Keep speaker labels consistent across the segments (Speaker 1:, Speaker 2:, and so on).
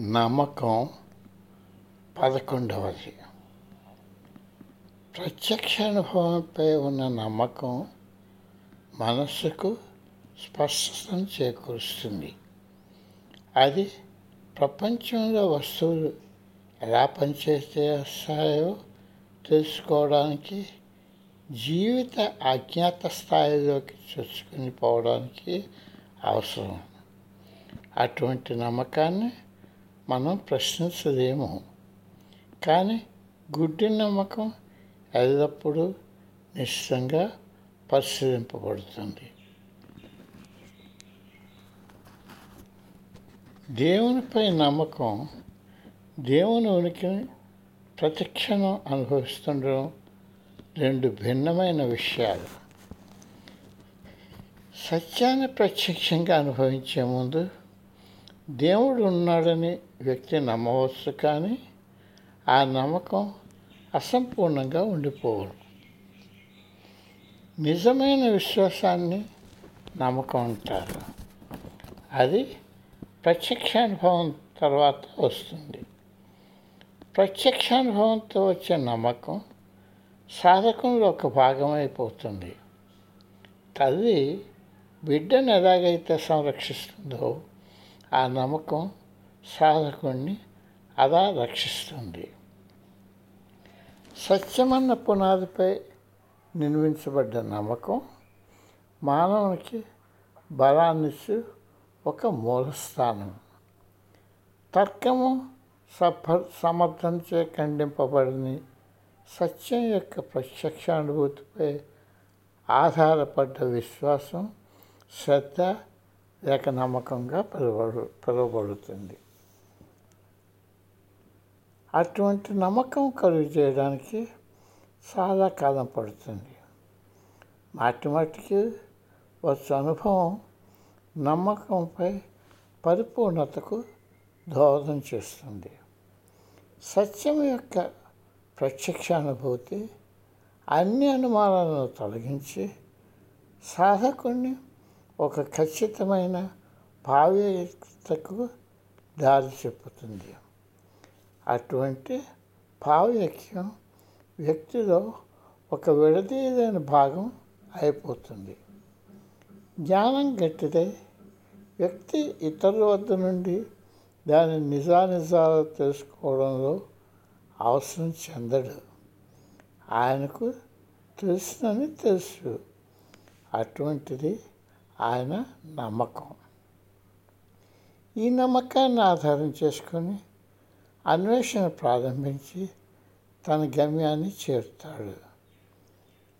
Speaker 1: నమ్మకం పదకొండవది. ప్రత్యక్ష అనుభవంపై ఉన్న నమ్మకం మనస్సుకు స్పష్టతను చేకూరుస్తుంది. అది ప్రపంచంలో వస్తువులు ఎలా పనిచేస్తాయో తెలుసుకోవడానికి జీవిత అజ్ఞాత స్థాయిలోకి చొచ్చుకుని పోవడానికి అవసరం. అటువంటి నమ్మకాన్ని మనం ప్రశ్నించలేము. కానీ గుడ్డి నమ్మకం ఎల్లప్పుడూ నిశ్చితంగా పరిశీలింపబడుతుంది. దేవునిపై నమ్మకం దేవుని ఉనికిని ప్రతిక్షణం అనుభవిస్తుండడం రెండు భిన్నమైన విషయాలు. సత్యాన్ని ప్రత్యక్షంగా అనుభవించే ముందు దేవుడు ఉన్నాడని వ్యక్తి నమ్మవచ్చు కానీ ఆ నమ్మకం అసంపూర్ణంగా ఉండిపోవడం నిజమైన విశ్వాసాన్ని నమ్మకం అంటారు. అది ప్రత్యక్షానుభవం తర్వాత వస్తుంది. ప్రత్యక్షానుభవంతో వచ్చే నమ్మకం సాధకంలో ఒక భాగమైపోతుంది. తల్లి బిడ్డను ఎలాగైతే సంరక్షిస్తుందో ఆ నమ్మకం సాధకుణ్ణి అలా రక్షిస్తుంది. సత్యమన్న పునాదిపై నిర్మించబడ్డ నమ్మకం మానవునికి బలాన్నిచ్చు ఒక మూలస్థానం. తర్కము సఫ సమర్థంచే ఖండింపబడని సత్యం యొక్క ప్రత్యక్ష అనుభూతిపై ఆధారపడ్డ విశ్వాసం శ్రద్ధ ఏకనమ్మకంగా నమ్మకంగా పిలువబడు పిలువబడుతుంది. అటువంటి నమ్మకం కలుగు చేయడానికి చాలా కాలం పడుతుంది. మాటి మాటికి వచ్చే అనుభవం నమ్మకంపై పరిపూర్ణతకు దోహదం చేస్తుంది. సత్యం యొక్క ప్రత్యక్ష అనుభూతి అన్ని అనుమానాలను తొలగించి సాధకుణ్ణి ఒక ఖచ్చితమైన భావ్యతకు దారి చెప్పుతుంది. అటువంటి భావ్యక్యం వ్యక్తిలో ఒక విడదీయలేని భాగం అయిపోతుంది. జ్ఞానం గట్టిదే. వ్యక్తి ఇతరుల వద్ద నుండి దాని నిజానిజాలు తెలుసుకోవడంలో అవసరం చెందడు. ఆయనకు తెలుసునని తెలుసు. అటువంటిది ఆయన నమ్మకం. ఈ నమ్మకాన్ని ఆధారం చేసుకొని అన్వేషణ ప్రారంభించి తన గమ్యాన్ని చేరుతాడు.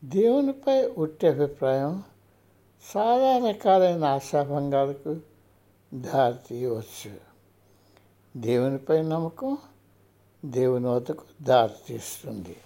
Speaker 1: దేవునిపై ఉట్టే అభిప్రాయం చాలా రకాలైన ఆశాభంగాలకు దారి తీయవచ్చు దేవునిపై నమ్మకం దేవుని వద్దకు దారితీస్తుంది.